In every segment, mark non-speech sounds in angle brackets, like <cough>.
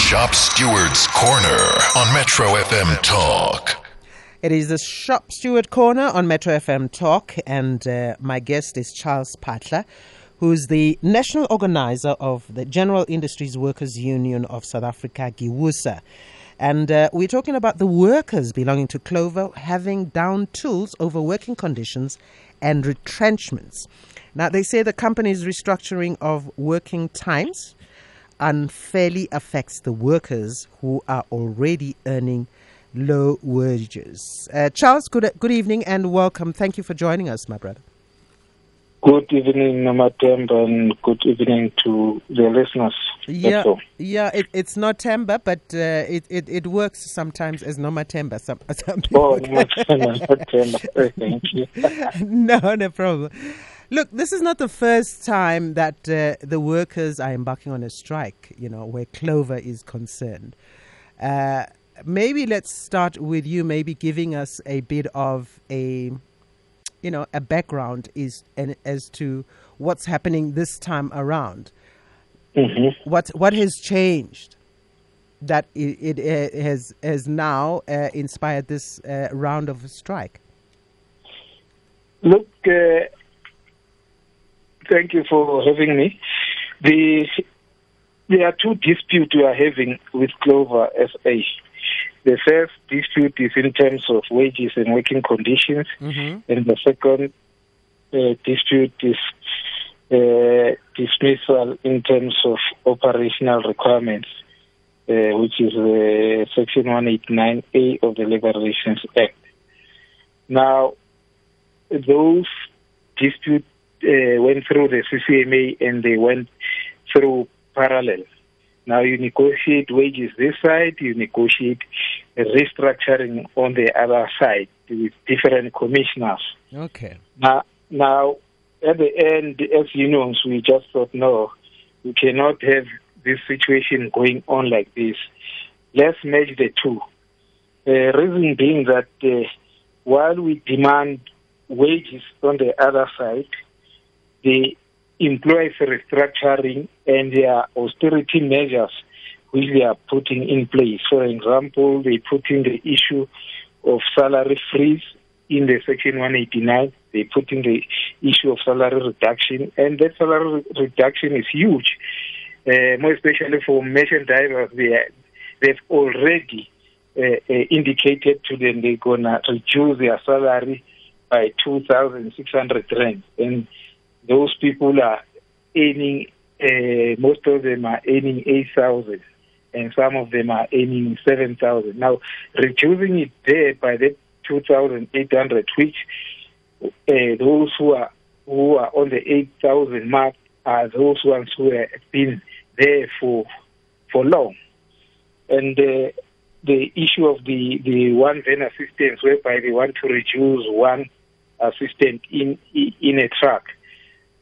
Shop Steward's Corner on Metro FM Talk. It is the Shop Steward Corner on Metro FM Talk, and uh, my guest is Charles Phahla, who's the national organizer of the General Industries Workers Union of South Africa, GIWUSA. And uh, we're talking about the workers belonging to Clover having down tools over working conditions and retrenchments. Now, they say the company's restructuring of working times unfairly affects the workers who are already earning low wages. Uh, Charles, good, good evening and welcome. Thank you for joining us, my brother. Good evening, Nomatemba, and good evening to the listeners. Yeah, yeah. It, it's not Temba, but uh, it, it it works sometimes as Nomatemba. Some, <laughs> some oh, Nomatemba, Thank you. <laughs> no, no problem. Look, this is not the first time that uh, the workers are embarking on a strike, you know, where Clover is concerned. Uh, maybe let's start with you, maybe giving us a bit of a, you know, a background is and as to what's happening this time around. Mm-hmm. What what has changed that it, it uh, has has now uh, inspired this uh, round of strike? Look, uh, Thank you for having me. The there are two disputes we are having with Clover SA. The first dispute is in terms of wages and working conditions, mm-hmm. and the second uh, dispute is uh, dismissal in terms of operational requirements, uh, which is uh, Section 189A of the Labour Relations Act. Now, those disputes uh, went through the CCMA and they went through parallel. Now you negotiate wages this side, you negotiate restructuring on the other side with different commissioners. Okay. Now, now at the end, as unions, we just thought, no, we cannot have this situation going on like this. Let's merge the two. The reason being that uh, while we demand wages on the other side, the employees restructuring and their austerity measures which they are putting in place. For example, they put in the issue of salary freeze in the section 189. They put in the issue of salary reduction, and that salary reduction is huge, uh, more especially for merchandisers. They are, they've already uh, uh, indicated to them they're gonna reduce their salary by 2,600 rand, and those people are earning, uh, most of them are earning 8,000 and some of them are earning 7,000. Now, reducing it there by the 2,800, which uh, those who are who are on the 8,000 mark are those ones who have been there for for long. And uh, the issue of the, the one van assistance, whereby they want to reduce one assistant in in a truck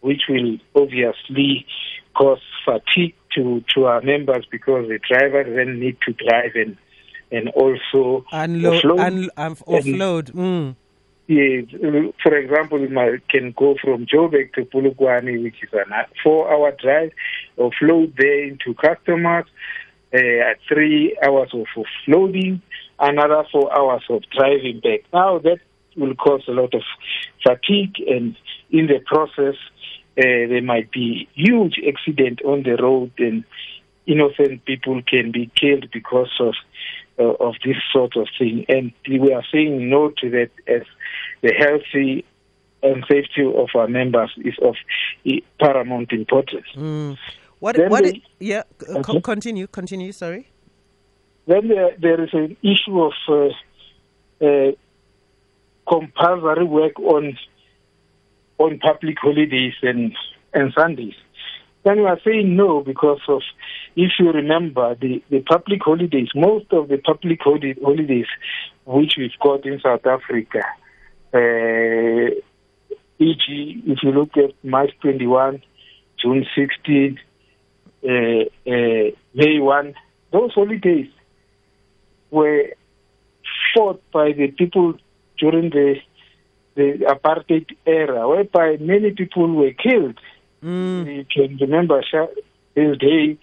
which will obviously cause fatigue to, to our members because the driver then need to drive and and also unload, offload. Un, um, offload. Mm. Yeah, for example, I can go from Joburg to Polokwane, which is a four-hour drive, offload there into customers, uh, three hours of offloading, another four hours of driving back. Now that will cause a lot of fatigue, and in the process, uh, there might be huge accident on the road and innocent people can be killed because of uh, of this sort of thing. And we are saying no to that as the healthy and safety of our members is of paramount importance. Mm. What? Then what? The, yeah. Okay. continue. Continue. Sorry. Then there, there is an issue of uh, uh, compulsory work on on public holidays and, and Sundays. Then we are saying no because of, if you remember, the, the public holidays, most of the public holidays which we've got in South Africa, uh, e.g., if you look at March 21, June 16, uh, uh, May 1, those holidays were fought by the people during the the apartheid era, whereby many people were killed. Mm. You can remember this day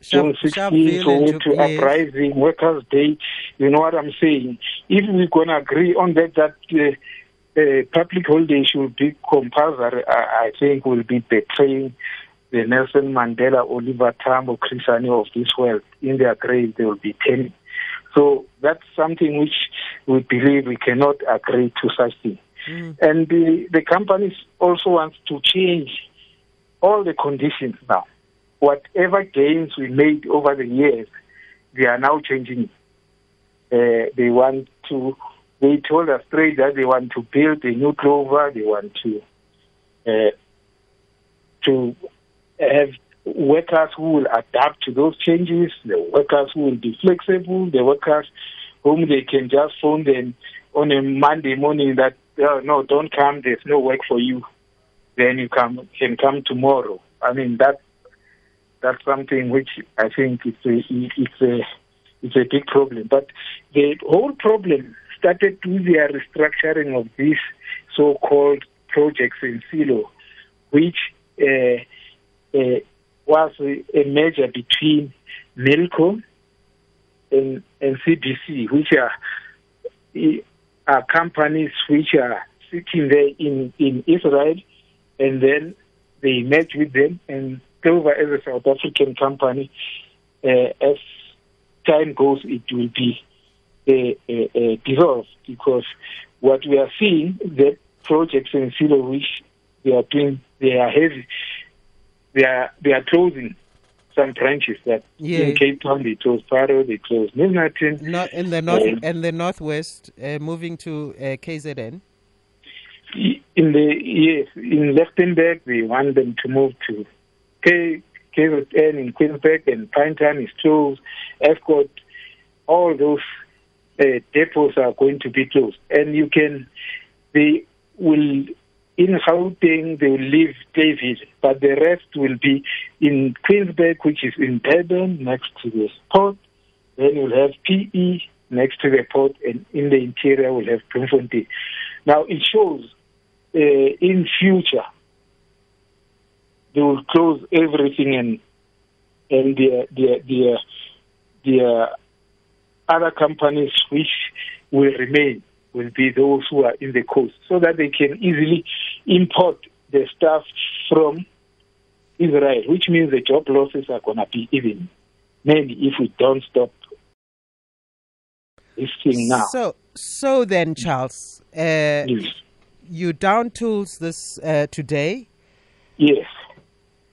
June 16th or to uprising, Workers' Day. You know what I'm saying? If we're going to agree on that, that uh, uh, public holiday should be compulsory, I, I think will be betraying the Nelson Mandela, Oliver Tambo, Chris Hani of this world. In their grave, they will be telling. So that's something which we believe we cannot agree to such thing. Mm. And the, the companies also wants to change all the conditions now. Whatever gains we made over the years, they are now changing. Uh, they want to, they told us straight that they want to build a new clover, they want to, uh, to have workers who will adapt to those changes, the workers who will be flexible, the workers whom they can just phone them on a Monday morning that oh, no, don't come, there's no work for you. Then you come can come tomorrow. I mean that that's something which I think it's a it's a it's a big problem. But the whole problem started with the restructuring of these so-called Project Sinqobile, which uh, uh, was a, a merger between Milco and, and CBC, which are, are companies which are sitting there in, in Israel, and then they merge with them and Clover as a South African company. Uh, as time goes, it will be uh, uh, uh dissolved because what we are seeing, the Project Sinqobile which they are doing, they are heavy they are they are closing some branches that yeah. in Cape Town they close Parow, they close Milnerton. Not in the north um, and the northwest, uh, moving to uh, KZN. In the yes, in Lichtenburg they want them to move to K, KZN in Queensburgh and Pinetown is closed. Estcourt, all those uh, depots are going to be closed, and you can they will in Gauteng, they will leave David, but the rest will be in Queensburgh, which is in Durban, next to the port. Then we'll have PE next to the port, and in the interior, we'll have Bloemfontein. Now, it shows uh, in future, they will close everything and and their, their, their other companies which will remain will be those who are in the coast so that they can easily import the stuff from Israel, which means the job losses are going to be even many if we don't stop this thing now. So, so then, Charles, uh, yes. you down tools this uh, today. Yes.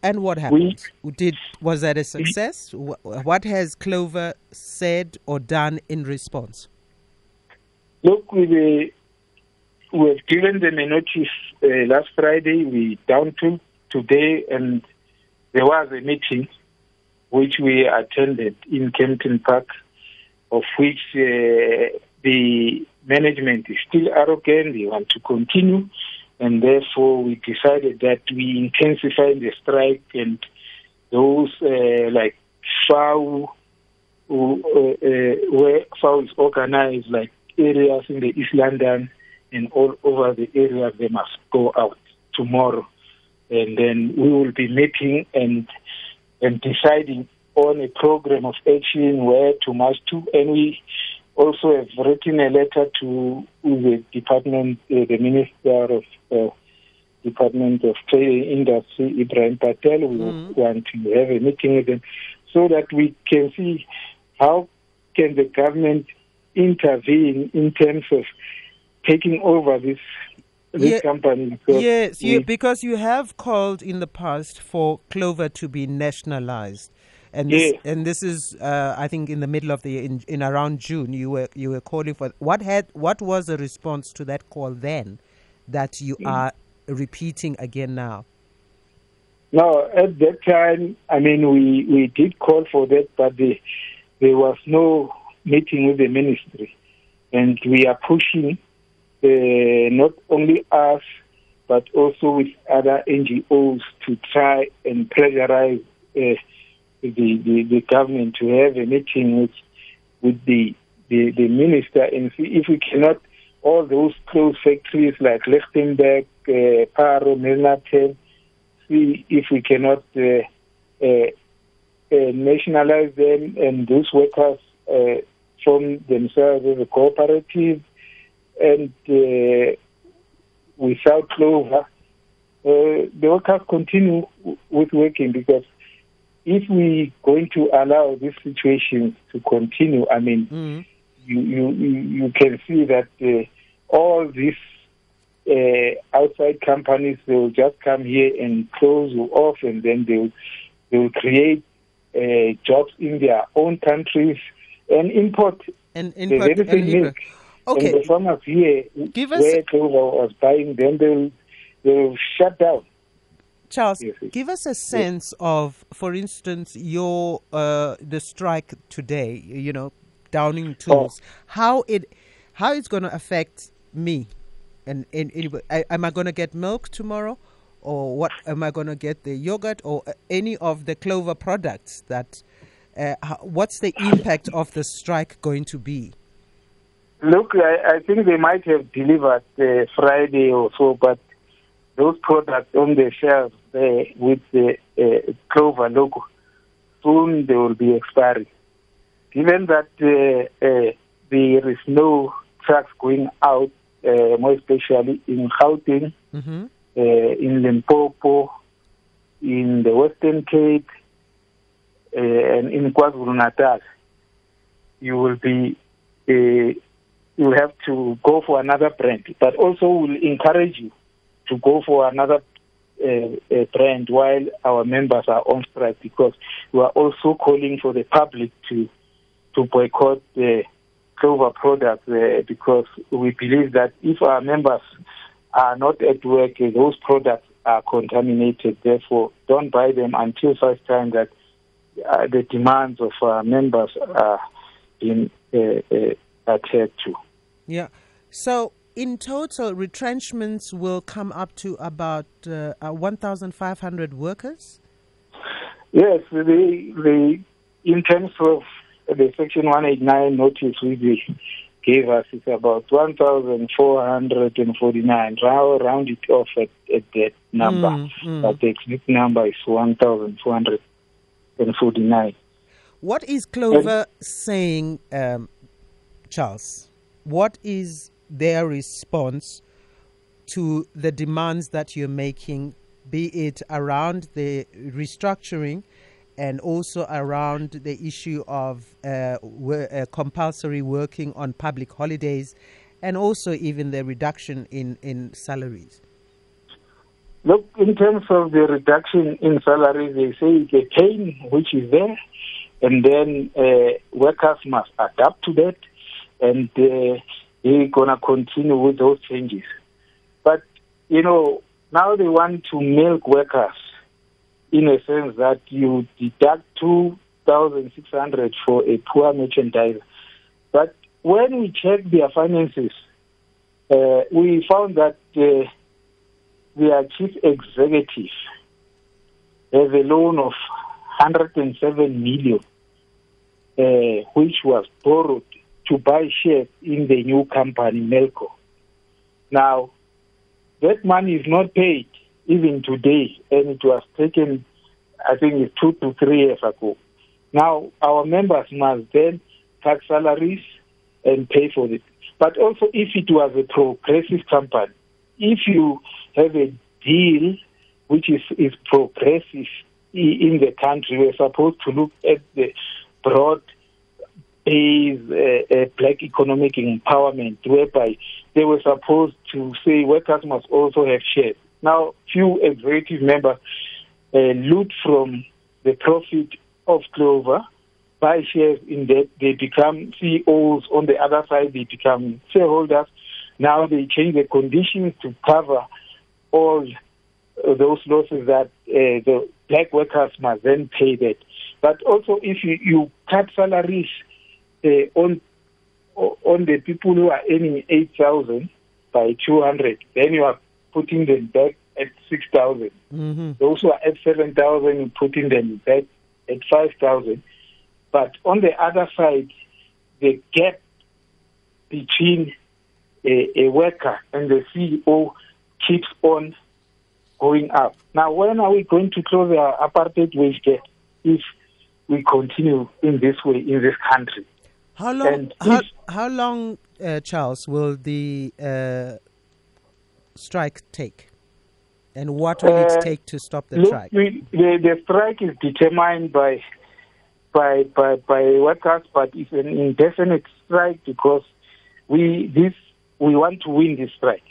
And what happened? We, Did was that a success? We, what has Clover said or done in response? Look, we we have given them a notice uh, last Friday. We down to today, and there was a meeting which we attended in Kempton Park, of which uh, the management is still arrogant. They want to continue, and therefore we decided that we intensify the strike and those uh, like FAWU, who, uh, uh, where FAWU is organized, like areas in the East London and all over the area, they must go out tomorrow. And then we will be meeting and and deciding on a program of action where to march to. And we also have written a letter to the department, uh, the Minister of uh, Department of Trade Industry, Ibrahim Patel. We mm-hmm. want to have a meeting with them so that we can see how can the government intervene in terms of taking over this this yeah, company. Because yes, you, because you have called in the past for Clover to be nationalized. And this, yes. and this is, uh, I think, in the middle of the year, in, in around June, you were you were calling for what had what was the response to that call then, that you mm. are repeating again now? No, at that time, I mean, we we did call for that, but the, there was no meeting with the ministry, and we are pushing not only us but also with other NGOs to try and pressurize uh, the, the, the government to have a meeting with with the the, the minister and see if we cannot all those closed factories like Lichtenburg, uh, Parow, Milnerton, see if we cannot uh, uh, uh, nationalize them and those workers uh, from themselves as a cooperative and uh, without clover, uh, the workers continue with working because if we going to allow this situation to continue, I mean, Mm-hmm. you, you, you can see that uh, all these uh, outside companies they will just come here and close you off, and then they will, they will create uh, jobs in their own countries and import And the very same input. milk. Okay. And the farmers here, Give us- where Clover was buying, then they'll they'll shut down. Charles, Yes, yes. give us a sense of, for instance, your uh, the strike today. You know, Downing Tools. How it how it's going to affect me, and, and anybody. I, am I going to get milk tomorrow, or what? Am I going to get the yogurt or uh, any of the Clover products? That uh, what's the impact of the strike going to be? Look, I, I think they might have delivered uh, Friday or so, but those products on the shelves there with the uh, Clover logo, soon they will be expiring. Given that uh, uh, there is no trucks going out, uh, more especially in Gauteng, Mm-hmm. uh, in Limpopo, in the Western Cape, uh, and in KwaZulu Natal, you will be uh, you have to go for another brand. But also, will encourage you to go for another uh, uh, brand while our members are on strike because we are also calling for the public to to boycott the Clover products uh, because we believe that if our members are not at work, uh, those products are contaminated. Therefore, don't buy them until such time that uh, the demands of our members are being uh, uh, adhered to. Yeah. So in total, retrenchments will come up to about uh, uh, 1,500 workers. Yes, the, the in terms of the Section 189 notice we gave us is about 1,449. Round, round it off at, at that number, Mm, mm. but the exact number is 1,449. What is Clover saying, um, Charles? What is their response to the demands that you're making, be it around the restructuring and also around the issue of uh, wo- uh, compulsory working on public holidays and also even the reduction in, in salaries? Look, in terms of the reduction in salaries, they say it's a pain which is there, and then uh, workers must adapt to that, and uh, they're gonna continue with those changes. But you know, now they want to milk workers in a sense that you deduct two thousand six hundred for a poor merchandiser. But when we checked their finances, uh, we found that. Uh, their chief executive has a loan of 107 million, uh, which was borrowed to buy shares in the new company, Milco. Now, that money is not paid even today, and it was taken, I think, two to three years ago. Now, our members must then tax salaries and pay for it. But also, if it was a progressive company, if you have a deal which is, is progressive in the country, we're supposed to look at the broad uh, uh, black economic empowerment, whereby they were supposed to say workers must also have shares. Now, few executive members uh, loot from the profit of Clover, buy shares in that, they become CEOs. On the other side, they become shareholders. Now they change the conditions to cover all uh, those losses that uh, the black workers must then pay that. But also, if you, you cut salaries on on the people who are earning eight thousand by two hundred, then you are putting them back at six thousand. Mm-hmm. Those who are at seven thousand, you're putting them back at five thousand. But on the other side, the gap between a, a worker and the CEO keeps on going up. Now, when are we going to close our apartheid wage gap? If we continue in this way in this country. How long? How, how, long, uh, Charles, will the uh, strike take? And what will it uh, take to stop the look, strike? We, the, the strike is determined by by by by workers, but it's an indefinite strike because we this we want to win this strike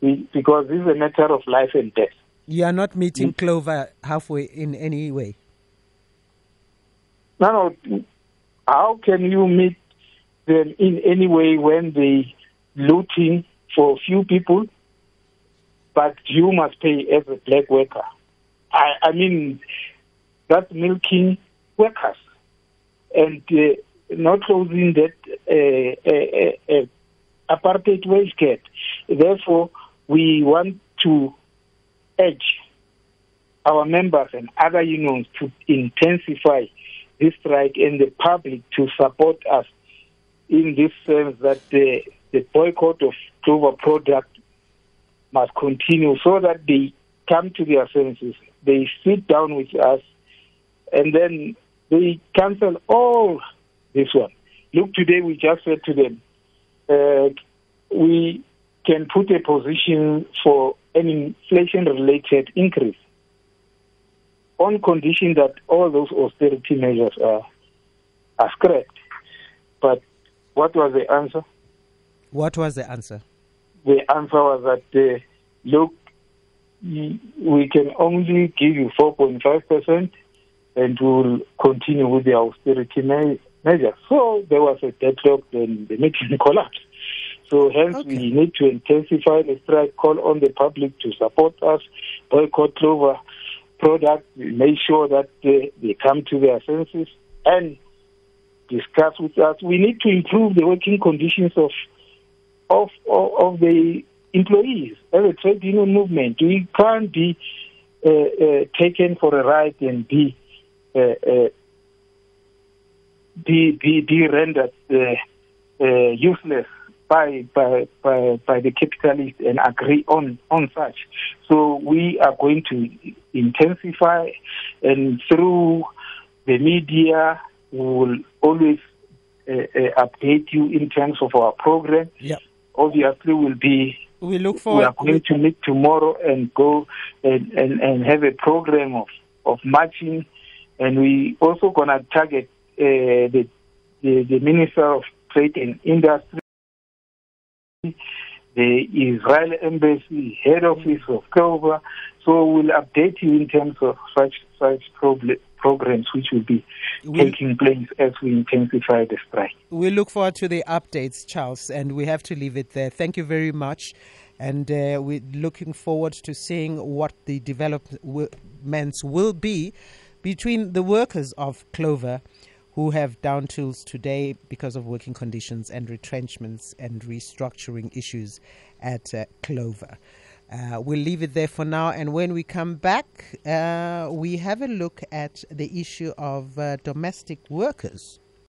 we, because this is a matter of life and death. You are not meeting Clover halfway in any way. No, no. How can you meet them in any way when they looting for a few people, but you must pay a black worker? I, I mean, that's milking workers and uh, not closing that uh, uh, uh, uh apartheid wage gap. Therefore, we want to urge our members and other unions to intensify this strike and the public to support us in this sense that the, the boycott of Clover product must continue so that they come to their senses. They sit down with us and then they cancel all this one. Look, today we just said to them, uh, we can put a position for an inflation related increase on condition that all those austerity measures are, are scrapped. But what was the answer? What was the answer? The answer was that, uh, look, we can only give you 4.5% and we'll continue with the austerity measures. So there was a deadlock, then the meeting <laughs> collapsed. So hence okay. we need to intensify the strike, call on the public to support us, boycott Clover products, make sure that they, they come to their senses and discuss with us. We need to improve the working conditions of of of, of the employees as a trade union movement. We can't be uh, uh, taken for a ride and be uh, uh be, be, be rendered uh, uh, useless by, by, by, by the capitalists and agree on, on such. So we are going to intensify and through the media we will always uh, uh, update you in terms of our program. Yeah. Obviously, we'll be. We look forward. We are going to meet tomorrow and go and, and, and have a program of, of marching, and we also gonna target uh, the, the the Minister of Trade and Industry the Israel Embassy, head office of Clover. So we'll update you in terms of such such programs which will be we, taking place as we intensify the strike. We look forward to the updates, Charles, and we have to leave it there. Thank you very much. And uh, we're looking forward to seeing what the developments will be between the workers of Clover who have down tools today because of working conditions and retrenchments and restructuring issues at uh, Clover. Uh, we'll leave it there for now. And when we come back, uh, we have a look at the issue of uh, domestic workers